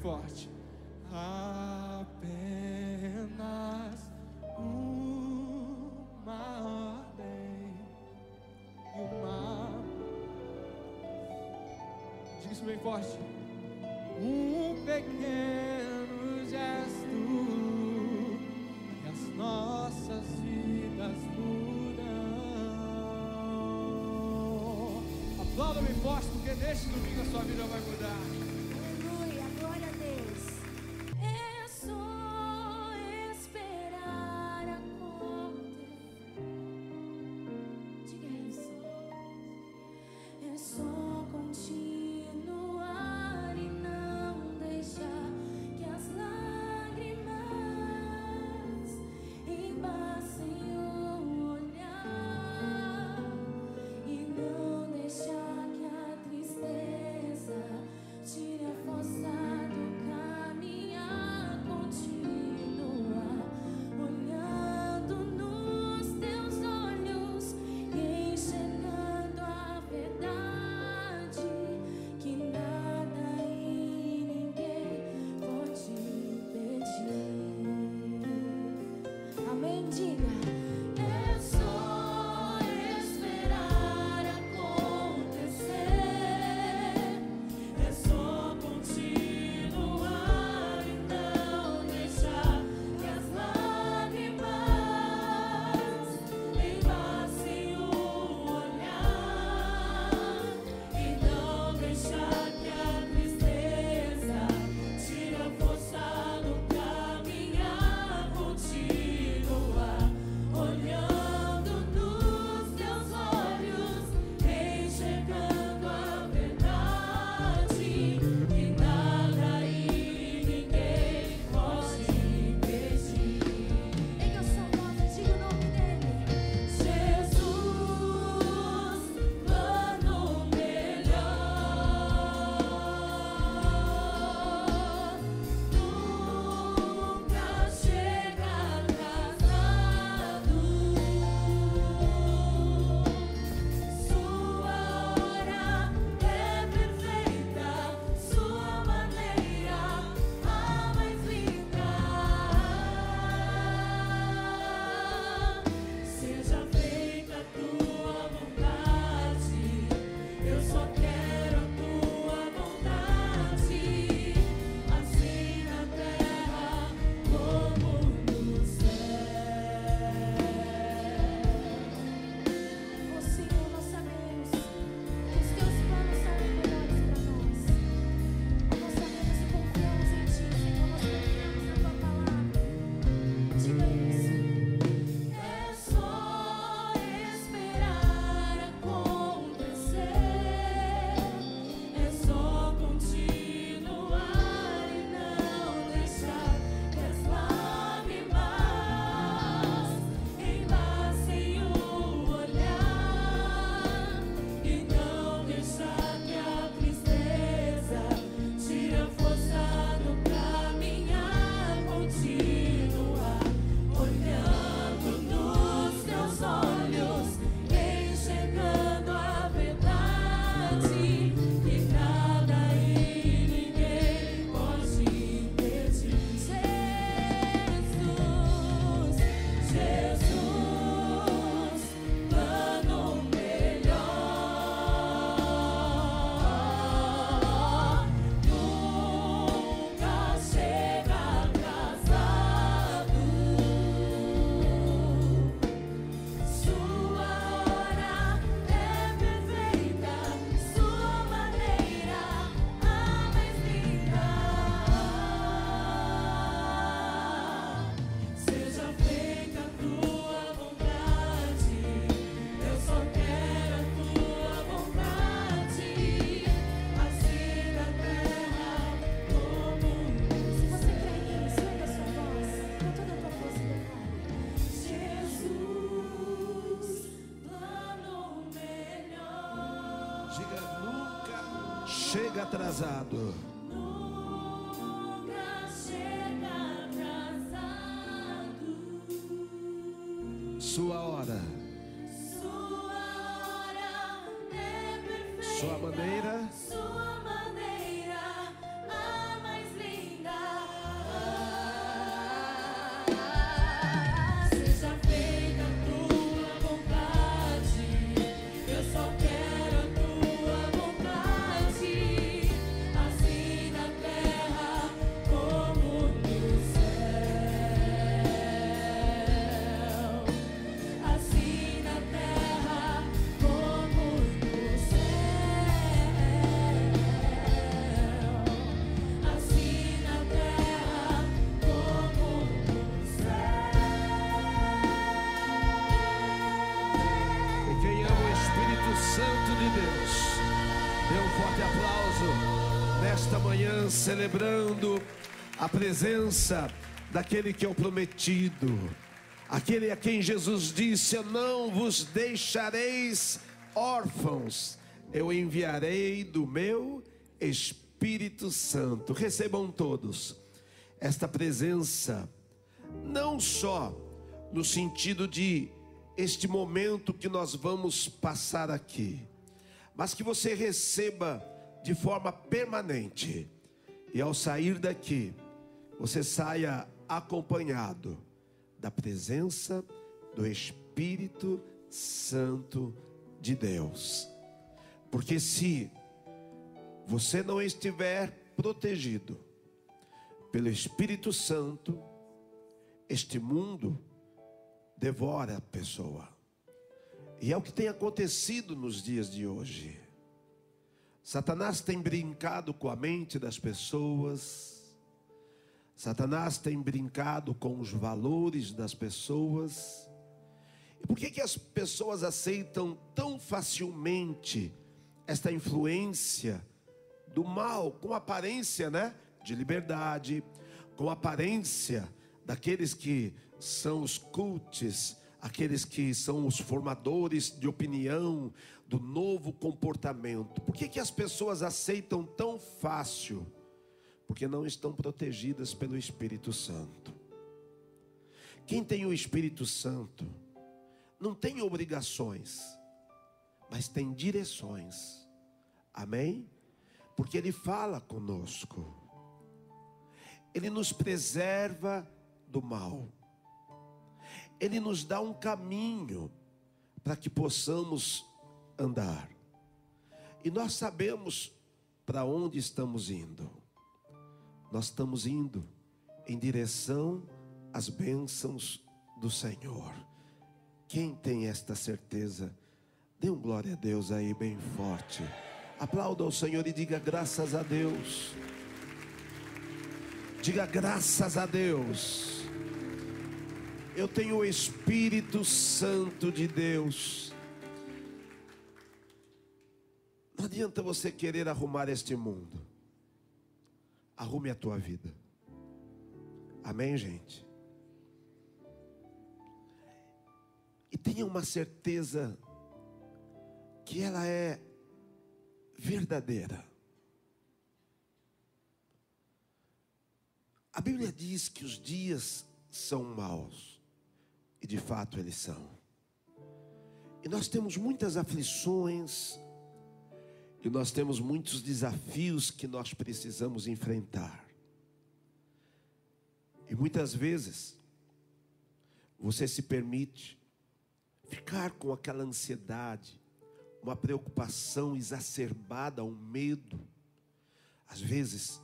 forte. Apenas uma ordem e uma. Diz bem forte. casado. Celebrando a presença daquele que é o prometido, aquele a quem Jesus disse: Eu não vos deixareis órfãos, eu enviarei do meu Espírito Santo. Recebam todos esta presença, não só no sentido de este momento que nós vamos passar aqui, mas que você receba de forma permanente. E ao sair daqui, você saia acompanhado da presença do Espírito Santo de Deus. Porque se você não estiver protegido pelo Espírito Santo, este mundo devora a pessoa. E é o que tem acontecido nos dias de hoje. Satanás tem brincado com a mente das pessoas. Satanás tem brincado com os valores das pessoas. E por que, que as pessoas aceitam tão facilmente esta influência do mal, com aparência, né, de liberdade, com aparência daqueles que são os cultes, aqueles que são os formadores de opinião do novo comportamento. Por que, que as pessoas aceitam tão fácil? Porque não estão protegidas pelo Espírito Santo. Quem tem o Espírito Santo não tem obrigações, mas tem direções. Amém? Porque Ele fala conosco, Ele nos preserva do mal. Ele nos dá um caminho para que possamos andar. E nós sabemos para onde estamos indo. Nós estamos indo em direção às bênçãos do Senhor. Quem tem esta certeza, dê um glória a Deus aí bem forte. Aplauda ao Senhor e diga graças a Deus. Diga graças a Deus eu tenho o Espírito Santo de Deus. Adianta você querer arrumar este mundo. Arrume a tua vida. Amém, gente? E tenha uma certeza que ela é verdadeira. A Bíblia diz que os dias são maus. E de fato eles são. E nós temos muitas aflições, e nós temos muitos desafios que nós precisamos enfrentar. E muitas vezes, você se permite ficar com aquela ansiedade, uma preocupação exacerbada, um medo, às vezes,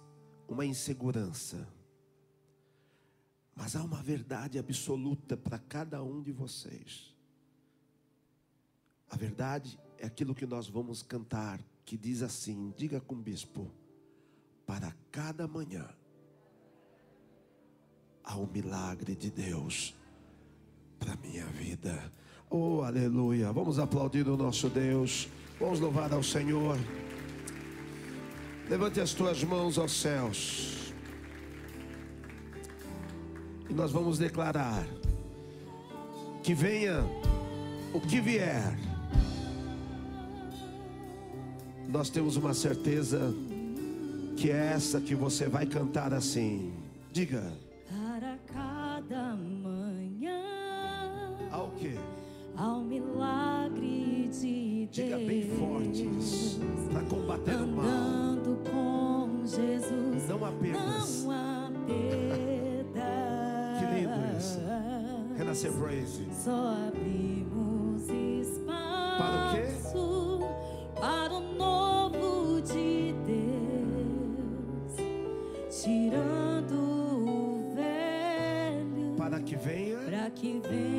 uma insegurança. Mas há uma verdade absoluta para cada um de vocês. A verdade é aquilo que nós vamos cantar, que diz assim: diga com o bispo, para cada manhã há um milagre de Deus para minha vida. Oh, aleluia! Vamos aplaudir o nosso Deus, vamos louvar ao Senhor. Levante as tuas mãos aos céus. E nós vamos declarar que venha o que vier. Nós temos uma certeza que é essa que você vai cantar assim. Diga. Para cada manhã. Ao que? Ao milagre de Diga Deus. bem forte isso. Para combater o mal. Andando com Jesus. Não há perdas. Não há. Que lindo isso. Renascer Praise. Só abrimos venha.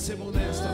ser modesta.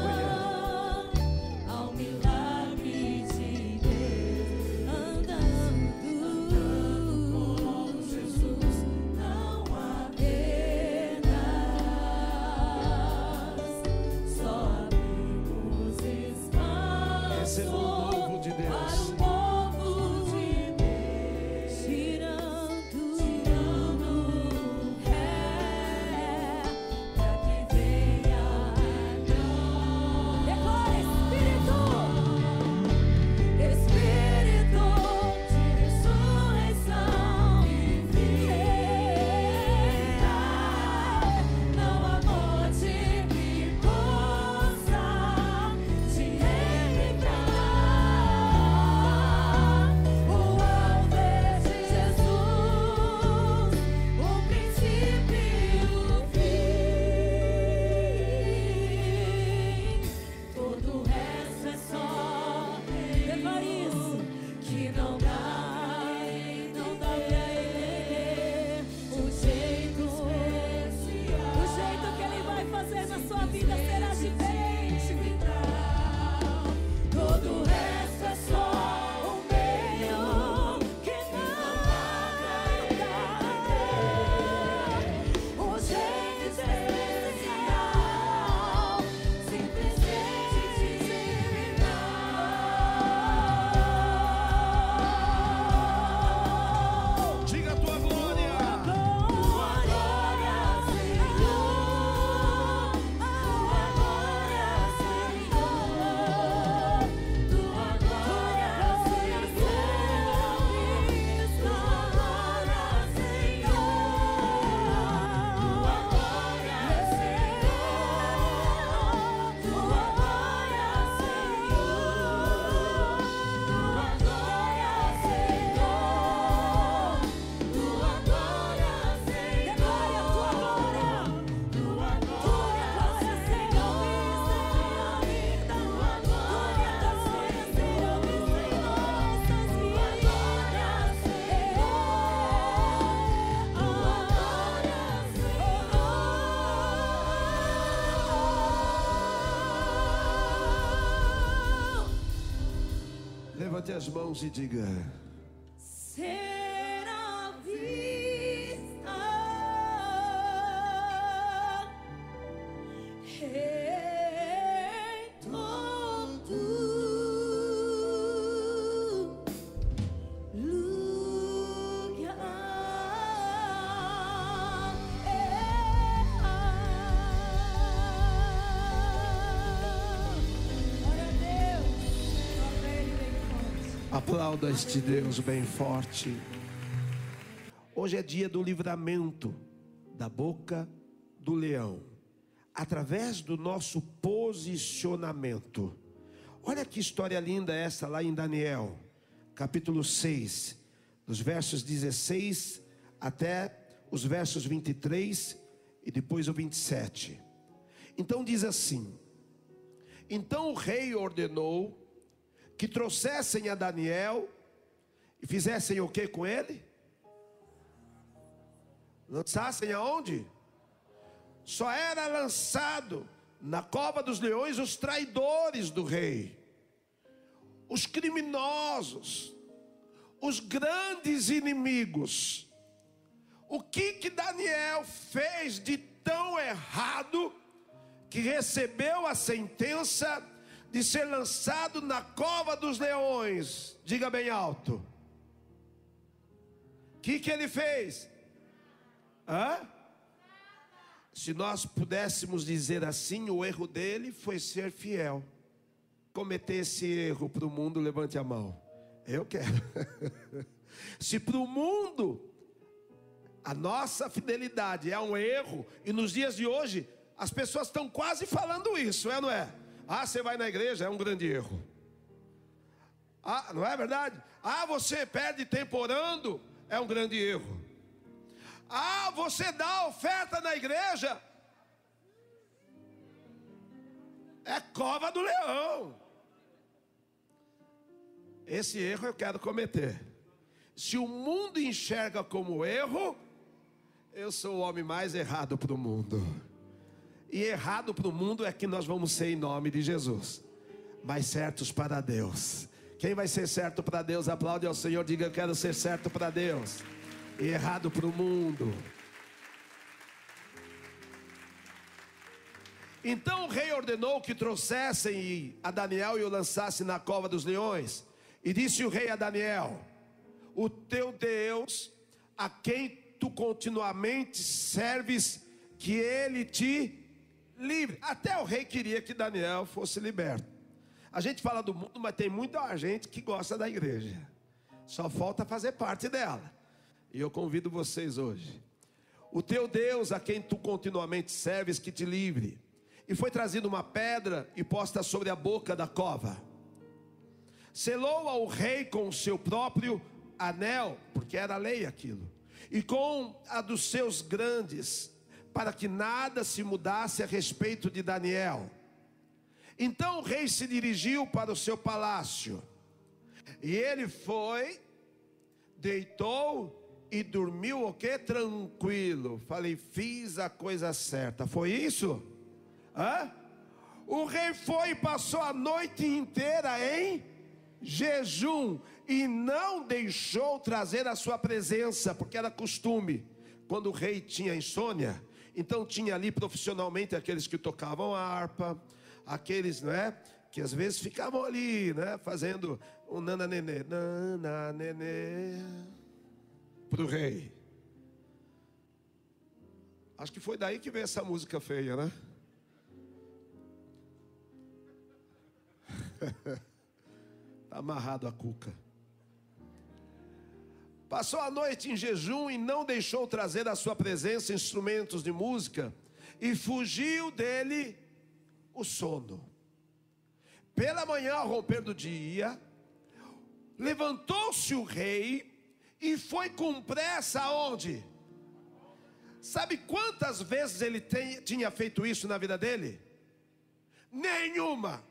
levante as mãos e diga: aplauda este Deus bem forte. Hoje é dia do livramento da boca do leão, através do nosso posicionamento. Olha que história linda essa lá em Daniel, capítulo 6, dos versos 16 até os versos 23 e depois o 27. Então diz assim: Então o rei ordenou que trouxessem a Daniel e fizessem o que com ele? Lançassem aonde? Só era lançado na cova dos leões os traidores do rei, os criminosos, os grandes inimigos. O que que Daniel fez de tão errado que recebeu a sentença? De ser lançado na cova dos leões? Diga bem alto. O que que ele fez? Hã? Se nós pudéssemos dizer assim, o erro dele foi ser fiel. Cometer esse erro para o mundo, levante a mão. Eu quero. Se para o mundo a nossa fidelidade é um erro, e nos dias de hoje as pessoas estão quase falando isso, é ou não é? Ah, você vai na igreja, é um grande erro. Ah, não é verdade? Ah, você perde tempo orando, é um grande erro. Ah, você dá oferta na igreja, é cova do leão. Esse erro eu quero cometer. Se o mundo enxerga como erro, eu sou o homem mais errado para o mundo. E errado para o mundo é que nós vamos ser em nome de Jesus, mas certos para Deus. Quem vai ser certo para Deus, aplaude ao Senhor, diga eu quero ser certo para Deus. E errado para o mundo. Então o rei ordenou que trouxessem a Daniel e o lançassem na cova dos leões. E disse o rei a Daniel: O teu Deus, a quem tu continuamente serves, que ele te livre. Até o rei queria que Daniel fosse liberto. A gente fala do mundo, mas tem muita gente que gosta da igreja. Só falta fazer parte dela. E eu convido vocês hoje. O teu Deus, a quem tu continuamente serves, que te livre. E foi trazida uma pedra e posta sobre a boca da cova. Selou ao rei com o seu próprio anel, porque era lei aquilo, e com a dos seus grandes, para que nada se mudasse a respeito de Daniel. Então o rei se dirigiu para o seu palácio, e ele foi, deitou e dormiu o que? Tranquilo. Falei, fiz a coisa certa. Foi isso? Hã? O rei foi e passou a noite inteira em jejum e não deixou trazer a sua presença, porque era costume. Quando o rei tinha insônia, então tinha ali profissionalmente aqueles que tocavam a harpa, aqueles, não é? Que às vezes ficavam ali, né? Fazendo um nana nenê, nana nenê para o rei. Acho que foi daí que veio essa música feia, né? Está amarrado a cuca. Passou a noite em jejum e não deixou trazer à sua presença instrumentos de música, e fugiu dele o sono. Pela manhã, ao romper do dia, levantou-se o rei e foi com pressa aonde? Sabe quantas vezes ele tem, tinha feito isso na vida dele? Nenhuma.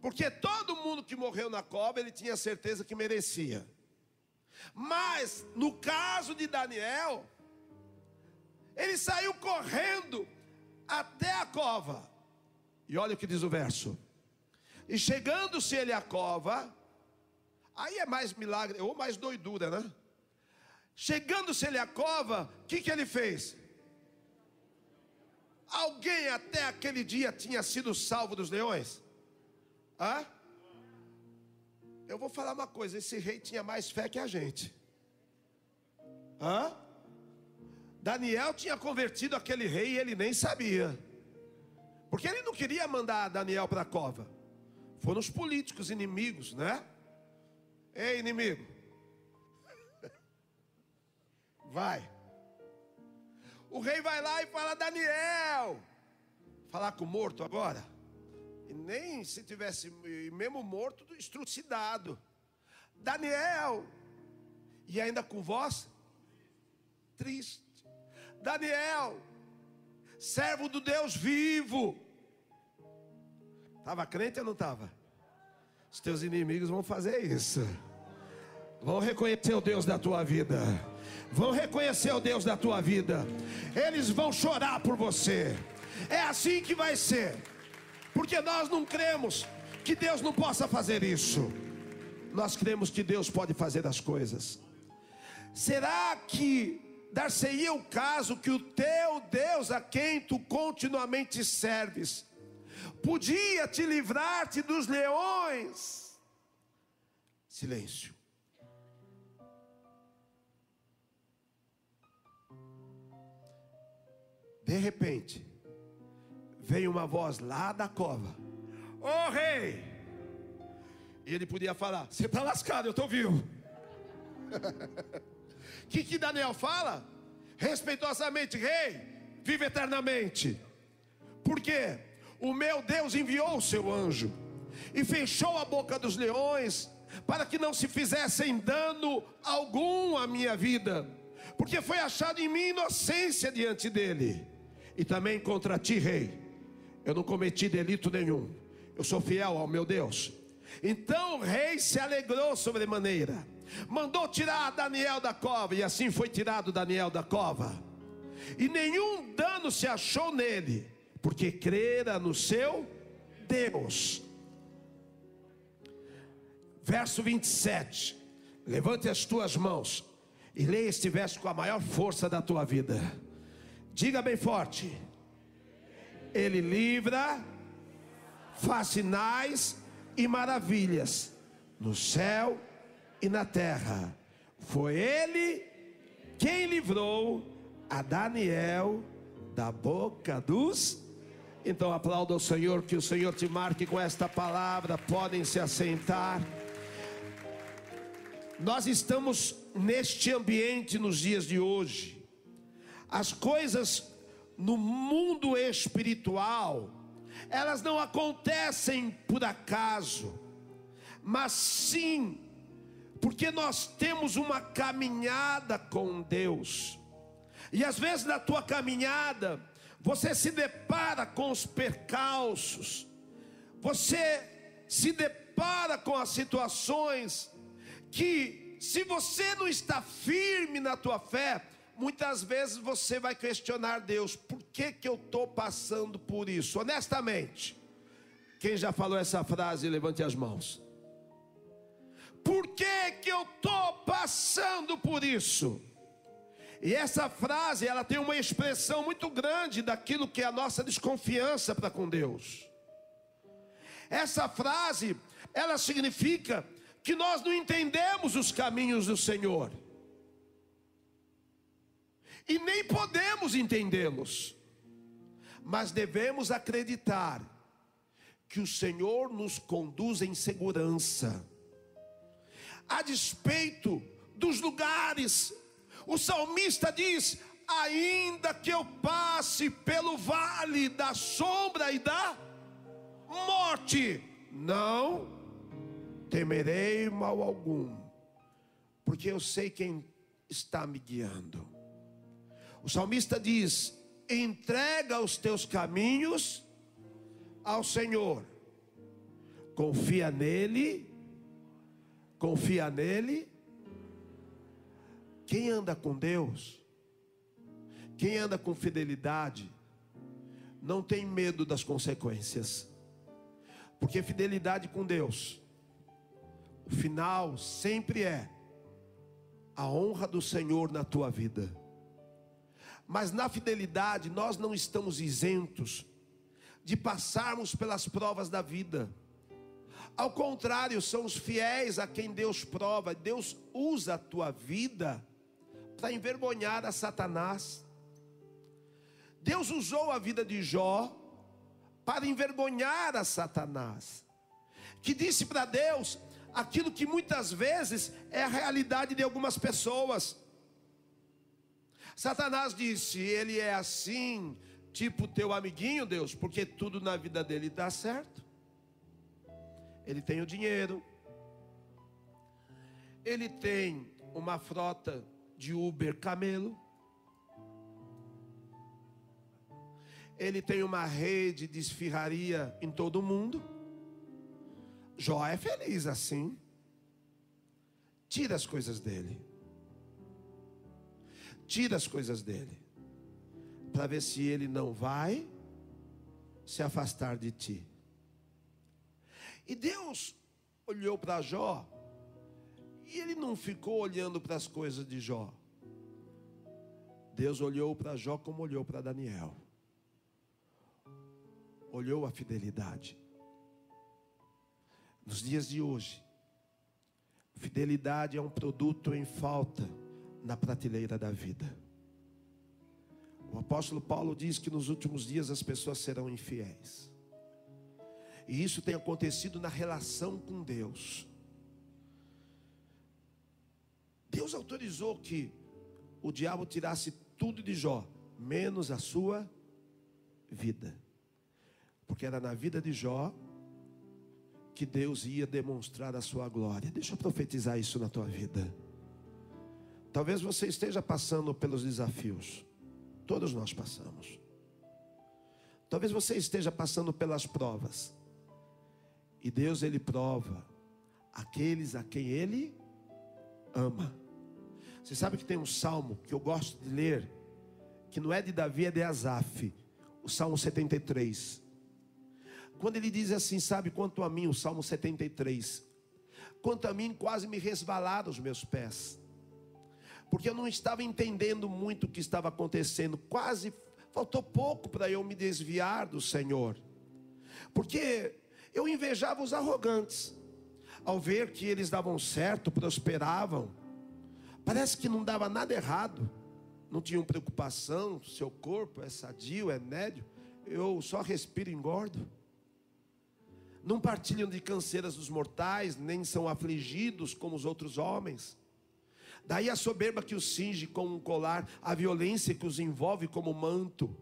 Porque todo mundo que morreu na cova, ele tinha certeza que merecia. Mas no caso de Daniel, ele saiu correndo até a cova. E olha o que diz o verso. E chegando-se ele à cova, aí é mais milagre, ou mais doidura, né? Chegando-se ele à cova, o que, que ele fez? Alguém até aquele dia tinha sido salvo dos leões? Hã? Eu vou falar uma coisa: esse rei tinha mais fé que a gente. Hã? Daniel tinha convertido aquele rei e ele nem sabia. Porque ele não queria mandar Daniel para a cova. Foram os políticos inimigos, né? Ei, inimigo. Vai. O rei vai lá e fala: Daniel. Falar com o morto agora. E nem se tivesse, mesmo morto, estrucidado. Daniel, e ainda com voz triste. Daniel, servo do Deus vivo. Estava crente ou não estava? Os teus inimigos vão fazer isso. Vão reconhecer o Deus da tua vida. Vão reconhecer o Deus da tua vida. Eles vão chorar por você. É assim que vai ser porque nós não cremos que Deus não possa fazer isso. Nós cremos que Deus pode fazer as coisas. Será que dar-se-ia o caso que o teu Deus, a quem tu continuamente serves, podia te livrar-te dos leões. Silêncio. De repente, veio uma voz lá da cova: Ô oh, rei! E ele podia falar: Você está lascado, eu estou vivo. O que, que Daniel fala? Respeitosamente, rei, vive eternamente. Por quê? O meu Deus enviou o seu anjo e fechou a boca dos leões para que não se fizessem dano algum à minha vida, porque foi achado em mim inocência diante dele e também contra ti, rei. Eu não cometi delito nenhum. Eu sou fiel ao meu Deus. Então o rei se alegrou sobremaneira. Mandou tirar Daniel da cova, e assim foi tirado Daniel da cova. E nenhum dano se achou nele, porque crera no seu Deus. Verso 27. Levante as tuas mãos e leia este verso com a maior força da tua vida. Diga bem forte. Ele livra, faz sinais e maravilhas no céu e na terra. Foi ele quem livrou a Daniel da boca dos. Então aplauda o Senhor, que o Senhor te marque com esta palavra. Podem se assentar. Nós estamos neste ambiente nos dias de hoje as coisas no mundo espiritual, elas não acontecem por acaso, mas sim porque nós temos uma caminhada com Deus. E às vezes na tua caminhada, você se depara com os percalços, você se depara com as situações que, se você não está firme na tua fé, muitas vezes você vai questionar Deus: por que, que eu estou passando por isso? Honestamente, quem já falou essa frase, levante as mãos. Por que, que eu estou passando por isso? E essa frase, ela tem uma expressão muito grande daquilo que é a nossa desconfiança para com Deus. Essa frase, ela significa que nós não entendemos os caminhos do Senhor e nem podemos entendê-los, mas devemos acreditar que o Senhor nos conduz em segurança, a despeito dos lugares. O salmista diz: ainda que eu passe pelo vale da sombra e da morte, não temerei mal algum, porque eu sei quem está me guiando. O salmista diz: entrega os teus caminhos ao Senhor, confia nele, confia nele. Quem anda com Deus, quem anda com fidelidade, não tem medo das consequências, porque fidelidade com Deus, o final sempre é a honra do Senhor na tua vida. Mas na fidelidade nós não estamos isentos de passarmos pelas provas da vida. Ao contrário, são os fiéis a quem Deus prova. Deus usa a tua vida para envergonhar a Satanás. Deus usou a vida de Jó para envergonhar a Satanás, que disse para Deus aquilo que muitas vezes é a realidade de algumas pessoas. Satanás disse: Ele é assim, tipo teu amiguinho, Deus, porque tudo na vida dele dá certo. Ele tem o dinheiro, ele tem uma frota de Uber Camelo, ele tem uma rede de esfirraria em todo o mundo. Jó é feliz assim. Tira as coisas dele. Tira as coisas dele, para ver se ele não vai se afastar de ti. E Deus olhou para Jó, e ele não ficou olhando para as coisas de Jó. Deus olhou para Jó como olhou para Daniel. Olhou a fidelidade. Nos dias de hoje, fidelidade é um produto em falta na prateleira da vida. O apóstolo Paulo diz que nos últimos dias as pessoas serão infiéis. E isso tem acontecido na relação com Deus. Deus autorizou que o diabo tirasse tudo de Jó, menos a sua vida. Porque era na vida de Jó que Deus ia demonstrar a sua glória. Deixa eu profetizar isso na tua vida. Talvez você esteja passando pelos desafios. Todos nós passamos. Talvez você esteja passando pelas provas. E Deus ele prova aqueles a quem ele ama. Você sabe que tem um salmo que eu gosto de ler, que não é de Davi, é de Asaf, o Salmo 73. Quando ele diz assim, sabe, quanto a mim, o Salmo 73, quanto a mim, quase me resvalaram os meus pés, porque eu não estava entendendo muito o que estava acontecendo, quase faltou pouco para eu me desviar do Senhor, porque eu invejava os arrogantes, ao ver que eles davam certo, prosperavam, parece que não dava nada errado, não tinham preocupação, seu corpo é sadio, é médio, eu só respiro e engordo. Não partilham de canseiras dos mortais, nem são afligidos como os outros homens. Daí a soberba que os cinge como um colar, a violência que os envolve como manto.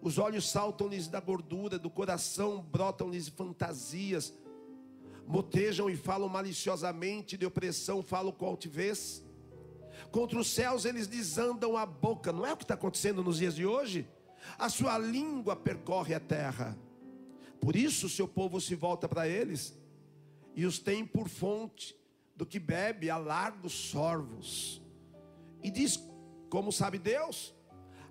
Os olhos saltam-lhes da gordura, do coração brotam-lhes fantasias. Motejam e falam maliciosamente, de opressão falam com altivez. Contra os céus eles desandam a boca, não é o que está acontecendo nos dias de hoje? A sua língua percorre a terra. Por isso o seu povo se volta para eles e os tem por fonte do que bebe a largos sorvos. E diz: Como sabe Deus?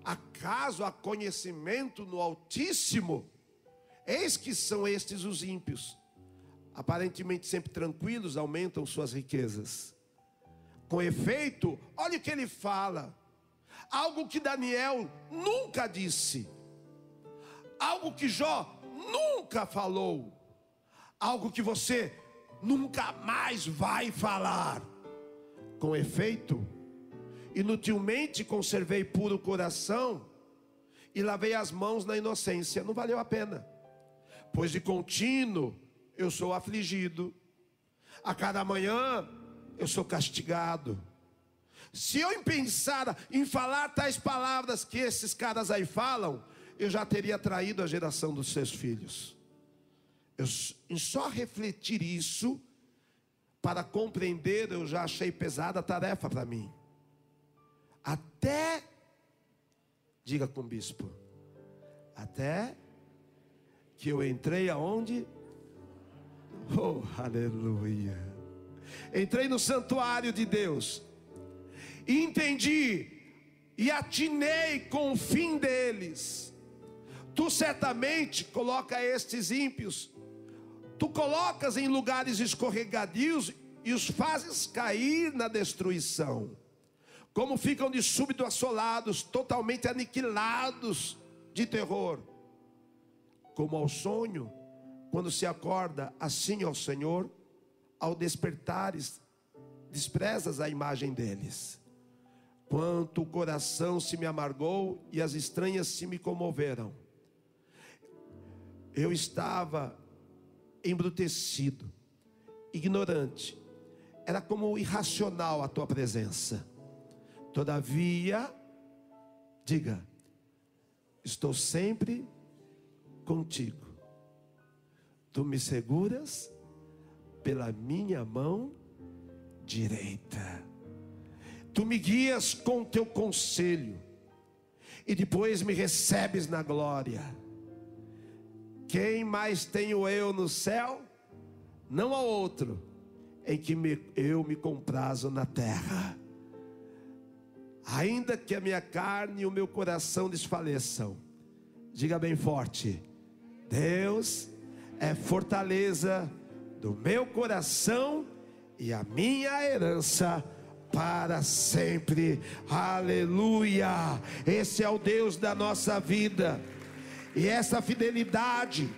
Acaso há conhecimento no Altíssimo? Eis que são estes os ímpios, aparentemente sempre tranquilos, aumentam suas riquezas. Com efeito, olha o que ele fala, algo que Daniel nunca disse, algo que Jó nunca falou, algo que você nunca mais vai falar. Com efeito, inutilmente conservei puro coração e lavei as mãos na inocência, não valeu a pena, pois de contínuo eu sou afligido, a cada manhã eu sou castigado. Se eu pensar em falar tais palavras que esses caras aí falam, eu já teria traído a geração dos seus filhos. Eu, em só refletir isso, para compreender, eu já achei pesada a tarefa para mim. Até, diga com o bispo, até que eu entrei aonde? Oh, aleluia. Entrei no santuário de Deus, e entendi, e atinei com o fim deles Tu certamente coloca estes ímpios, tu colocas em lugares escorregadios e os fazes cair na destruição. Como ficam de súbito assolados, totalmente aniquilados de terror. Como ao sonho, quando se acorda, assim ao Senhor, ao despertares, desprezas a imagem deles. Quanto o coração se me amargou e as estranhas se me comoveram eu estava embrutecido, ignorante, era como irracional a tua presença. Todavia, diga, estou sempre contigo. Tu me seguras pela minha mão direita. Tu me guias com teu conselho e depois me recebes na glória. Quem mais tenho eu no céu? Não há outro em que me, eu me comprazo na terra. Ainda que a minha carne e o meu coração desfaleçam, diga bem forte: Deus é fortaleza do meu coração e a minha herança para sempre. Aleluia! Esse é o Deus da nossa vida. E essa fidelidade,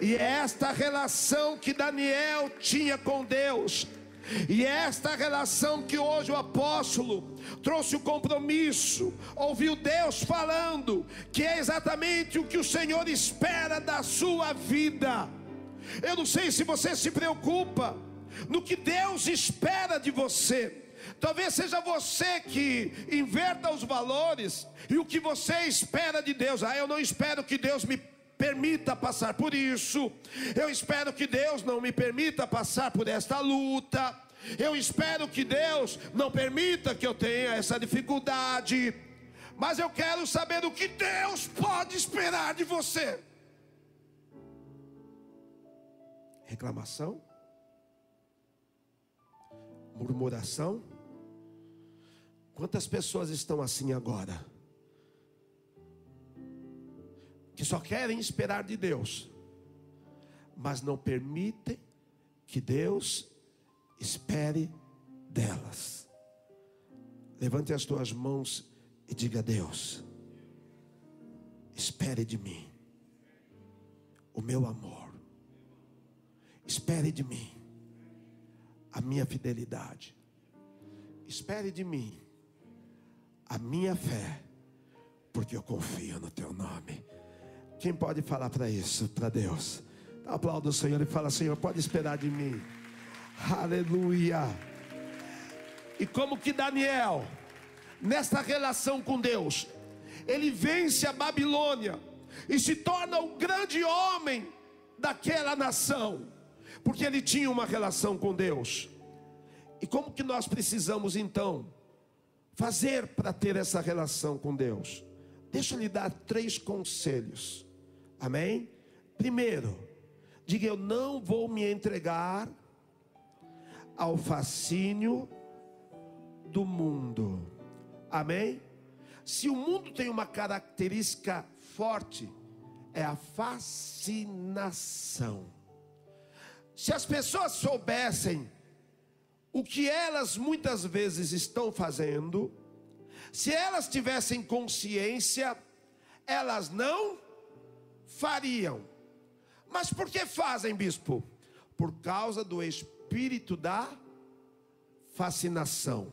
e esta relação que Daniel tinha com Deus, e esta relação que hoje o apóstolo trouxe o compromisso, ouviu Deus falando, que é exatamente o que o Senhor espera da sua vida. Eu não sei se você se preocupa no que Deus espera de você. Talvez seja você que inverta os valores e o que você espera de Deus. Ah, eu não espero que Deus me permita passar por isso. Eu espero que Deus não me permita passar por esta luta. Eu espero que Deus não permita que eu tenha essa dificuldade. Mas eu quero saber o que Deus pode esperar de você. Reclamação? Murmuração? Quantas pessoas estão assim agora? Que só querem esperar de Deus, mas não permitem que Deus espere delas. Levante as tuas mãos e diga a Deus: espere de mim o meu amor, espere de mim a minha fidelidade, espere de mim a minha fé, porque eu confio no teu nome. Quem pode falar para isso, para Deus? Dá aplauso ao Senhor e fala: Senhor, pode esperar de mim. Aleluia. E como que Daniel, nesta relação com Deus, ele vence a Babilônia e se torna o grande homem daquela nação, porque ele tinha uma relação com Deus. E como que nós precisamos então fazer para ter essa relação com Deus? Deixa eu lhe dar três conselhos. Amém? Primeiro, diga eu não vou me entregar ao fascínio do mundo. Amém? Se o mundo tem uma característica forte, é a fascinação. Se as pessoas soubessem o que elas muitas vezes estão fazendo, se elas tivessem consciência, elas não fariam. Mas por que fazem, bispo? Por causa do espírito da fascinação.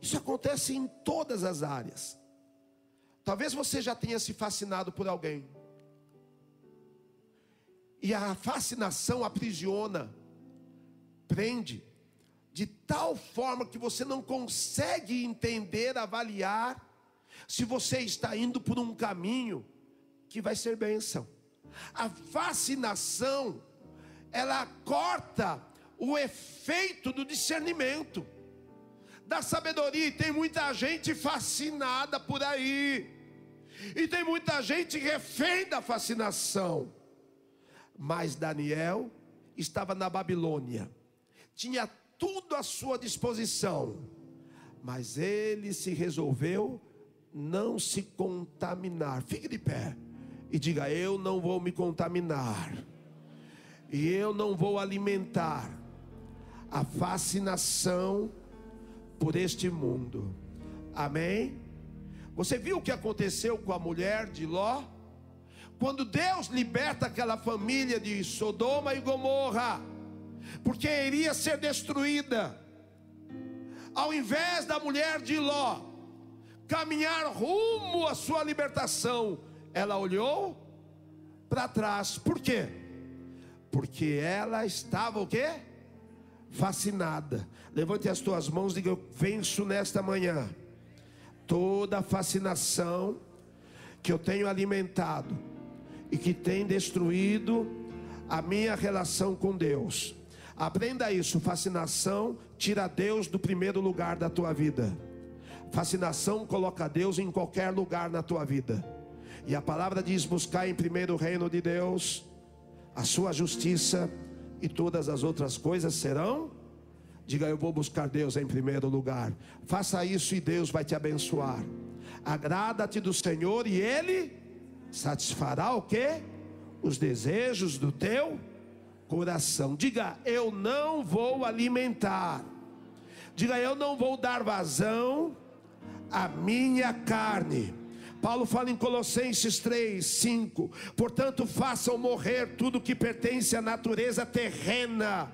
Isso acontece em todas as áreas. Talvez você já tenha se fascinado por alguém. E a fascinação aprisiona, prende, de tal forma que você não consegue entender, avaliar, se você está indo por um caminho que vai ser bênção. A fascinação, ela corta o efeito do discernimento, da sabedoria. E tem muita gente fascinada por aí, e tem muita gente refém da fascinação. Mas Daniel estava na Babilônia, tinha tudo à sua disposição, mas ele se resolveu não se contaminar. Fique de pé e diga: Eu não vou me contaminar, e eu não vou alimentar a fascinação por este mundo. Amém? Você viu o que aconteceu com a mulher de Ló? Quando Deus liberta aquela família de Sodoma e Gomorra, porque iria ser destruída, ao invés da mulher de Ló caminhar rumo à sua libertação, ela olhou para trás. Por quê? Porque ela estava o quê? Fascinada. Levante as tuas mãos e diga: Eu venço nesta manhã toda a fascinação que eu tenho alimentado e que tem destruído a minha relação com Deus. Aprenda isso: fascinação tira Deus do primeiro lugar da tua vida. Fascinação coloca Deus em qualquer lugar na tua vida. E a palavra diz: buscar em primeiro o reino de Deus, a sua justiça, e todas as outras coisas serão. Diga, eu vou buscar Deus em primeiro lugar. Faça isso e Deus vai te abençoar. Agrada-te do Senhor e Ele satisfará o que? Os desejos do teu coração. Diga, eu não vou alimentar Diga, eu não vou dar vazão à minha carne. Paulo fala em Colossenses 3, 5: portanto, façam morrer tudo que pertence à natureza terrena,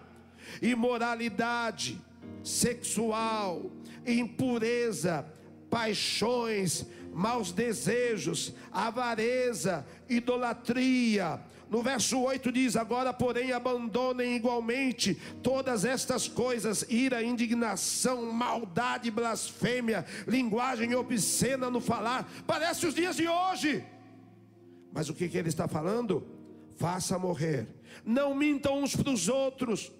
imoralidade sexual, impureza, paixões, maus desejos, avareza, idolatria. No verso 8 diz: Agora, porém, abandonem igualmente todas estas coisas: ira, indignação, maldade, blasfêmia, linguagem obscena no falar. Parece os dias de hoje. Mas o que, que ele está falando? Faça morrer. Não mintam uns para os outros.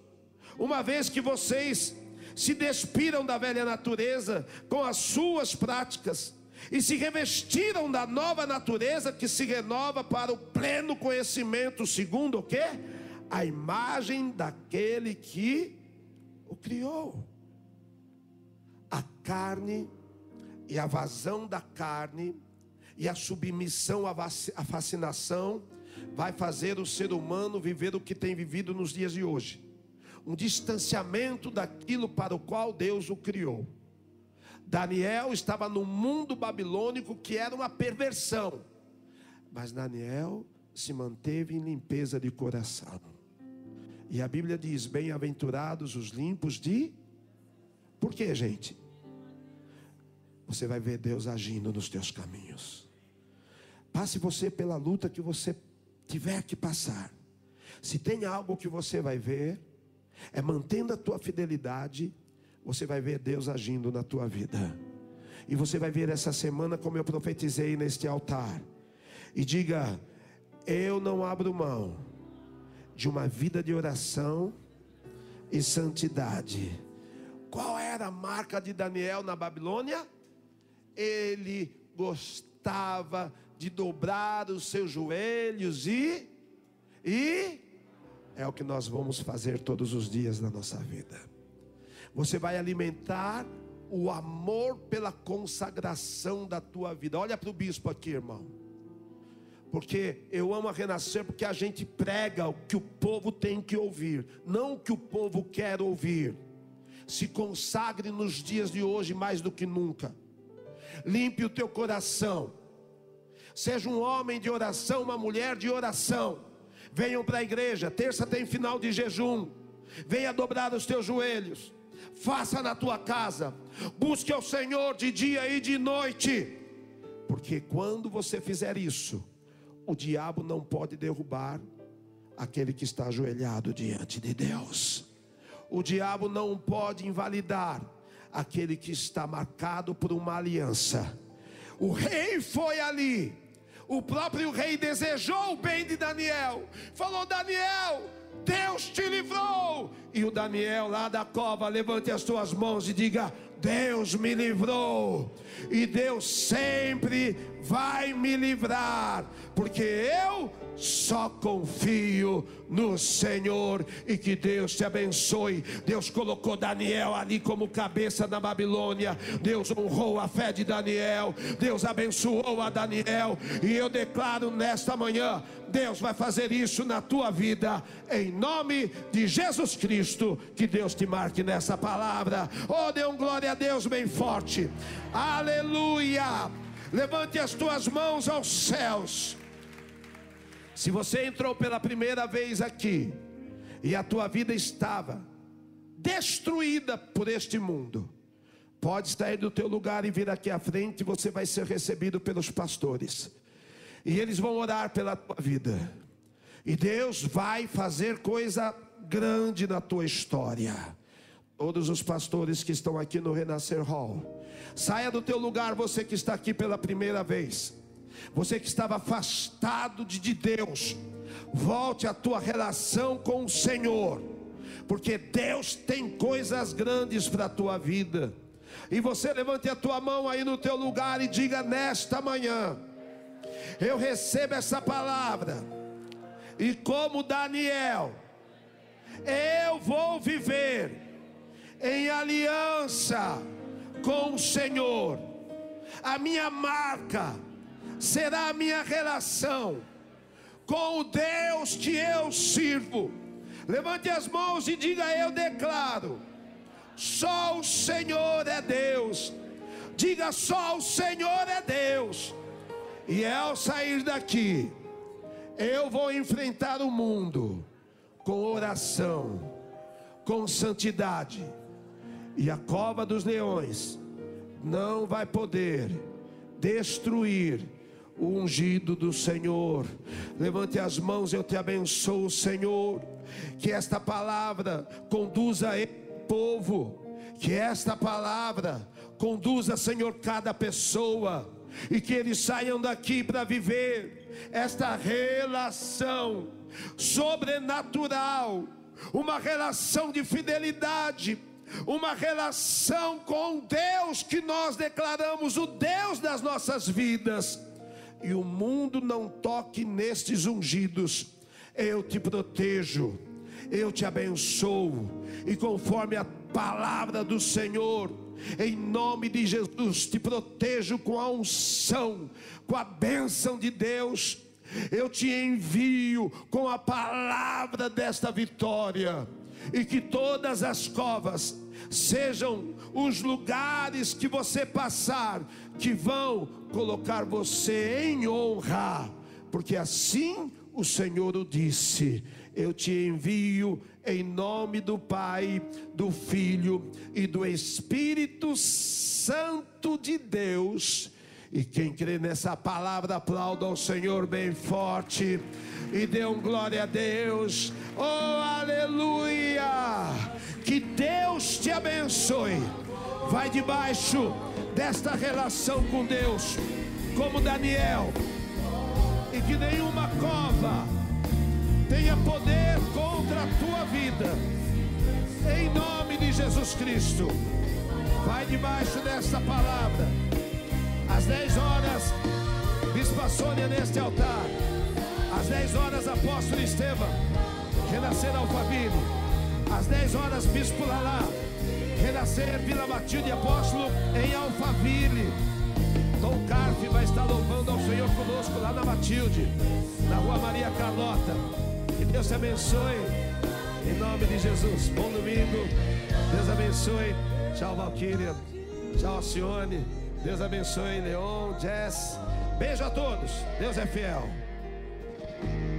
Uma vez que vocês se despiram da velha natureza com as suas práticas e se revestiram da nova natureza que se renova para o pleno conhecimento, segundo o que? A imagem daquele que o criou. A carne e a vazão da carne e a submissão à fascinação vai fazer o ser humano viver o que tem vivido nos dias de hoje um distanciamento daquilo para o qual Deus o criou. Daniel estava no mundo babilônico que era uma perversão, mas Daniel se manteve em limpeza de coração. E a Bíblia diz: Bem-aventurados os limpos de. Por quê, gente? Você vai ver Deus agindo nos teus caminhos. Passe você pela luta que você tiver que passar. Se tem algo que você vai ver, é mantendo a tua fidelidade, você vai ver Deus agindo na tua vida. E você vai ver essa semana como eu profetizei neste altar. E diga: Eu não abro mão de uma vida de oração e santidade. Qual era a marca de Daniel na Babilônia? Ele gostava de dobrar os seus joelhos e e é o que nós vamos fazer todos os dias na nossa vida. Você vai alimentar o amor pela consagração da tua vida. Olha para o bispo aqui, irmão. Porque eu amo a renascer, porque a gente prega o que o povo tem que ouvir, não o que o povo quer ouvir. Se consagre nos dias de hoje mais do que nunca. Limpe o teu coração. Seja um homem de oração, uma mulher de oração Venham para a igreja, terça tem final de jejum. Venha dobrar os teus joelhos. Faça na tua casa. Busque ao Senhor de dia e de noite. Porque quando você fizer isso, o diabo não pode derrubar aquele que está ajoelhado diante de Deus. O diabo não pode invalidar aquele que está marcado por uma aliança. O rei foi ali o próprio rei desejou o bem de Daniel. Falou: Daniel, Deus te. E o Daniel lá da cova, levante as suas mãos e diga: Deus me livrou. E Deus sempre vai me livrar, porque eu só confio no Senhor e que Deus te abençoe. Deus colocou Daniel ali como cabeça na Babilônia. Deus honrou a fé de Daniel. Deus abençoou a Daniel. E eu declaro nesta manhã: Deus vai fazer isso na tua vida, em nome de Jesus Cristo. Que Deus te marque nessa palavra. Oh, dê um glória a Deus bem forte. Aleluia. Levante as tuas mãos aos céus. Se você entrou pela primeira vez aqui e a tua vida estava destruída por este mundo, pode sair do teu lugar e vir aqui à frente, você vai ser recebido pelos pastores. E eles vão orar pela tua vida. E Deus vai fazer coisa grande na tua história. Todos os pastores que estão aqui no Renascer Hall, saia do teu lugar, você que está aqui pela primeira vez. Você que estava afastado de Deus, volte a tua relação com o Senhor, porque Deus tem coisas grandes para a tua vida. E você levante a tua mão aí no teu lugar e diga nesta manhã: Eu recebo essa palavra. E como Daniel, eu vou viver em aliança com o Senhor. A minha marca será a minha relação com o Deus que eu sirvo. Levante as mãos e diga: Eu declaro, só o Senhor é Deus. Diga só o Senhor é Deus. E ao sair daqui, eu vou enfrentar o mundo com oração, com santidade. E a cova dos leões não vai poder destruir o ungido do Senhor. Levante as mãos, eu te abençoo, Senhor. Que esta palavra conduza o povo, que esta palavra conduza, Senhor, cada pessoa, e que eles saiam daqui para viver esta relação sobrenatural, uma relação de fidelidade uma relação com Deus que nós declaramos o Deus das nossas vidas e o mundo não toque nestes ungidos. Eu te protejo, eu te abençoo, e conforme a palavra do Senhor, em nome de Jesus, te protejo com a unção, com a bênção de Deus. Eu te envio com a palavra desta vitória, e que todas as covas sejam os lugares que você passar, que vão colocar você em honra, porque assim o Senhor o disse: Eu te envio em nome do Pai, do Filho e do Espírito Santo de Deus. E quem crê nessa palavra, aplauda ao Senhor bem forte e dê um glória a Deus. Oh, aleluia! Que Deus te abençoe. Vai debaixo desta relação com Deus, como Daniel, e que nenhuma cova tenha poder contra a tua vida, em nome de Jesus Cristo. Vai debaixo desta palavra, às 10 horas, Bispa Sônia neste altar, às 10 horas, Apóstolo Estevam, renascer Alfaville, às 10 horas, Bispo Lalá renascer Vila Matilde Apóstolo em Alphaville. Tom Carfe vai estar louvando ao Senhor conosco lá na Matilde, na rua Maria Carlota. Que Deus te abençoe, em nome de Jesus. Bom domingo, Deus abençoe. Tchau, Valquíria. Tchau, Alcione. Deus abençoe, Leon, Jess. Beijo a todos. Deus é fiel. Bye.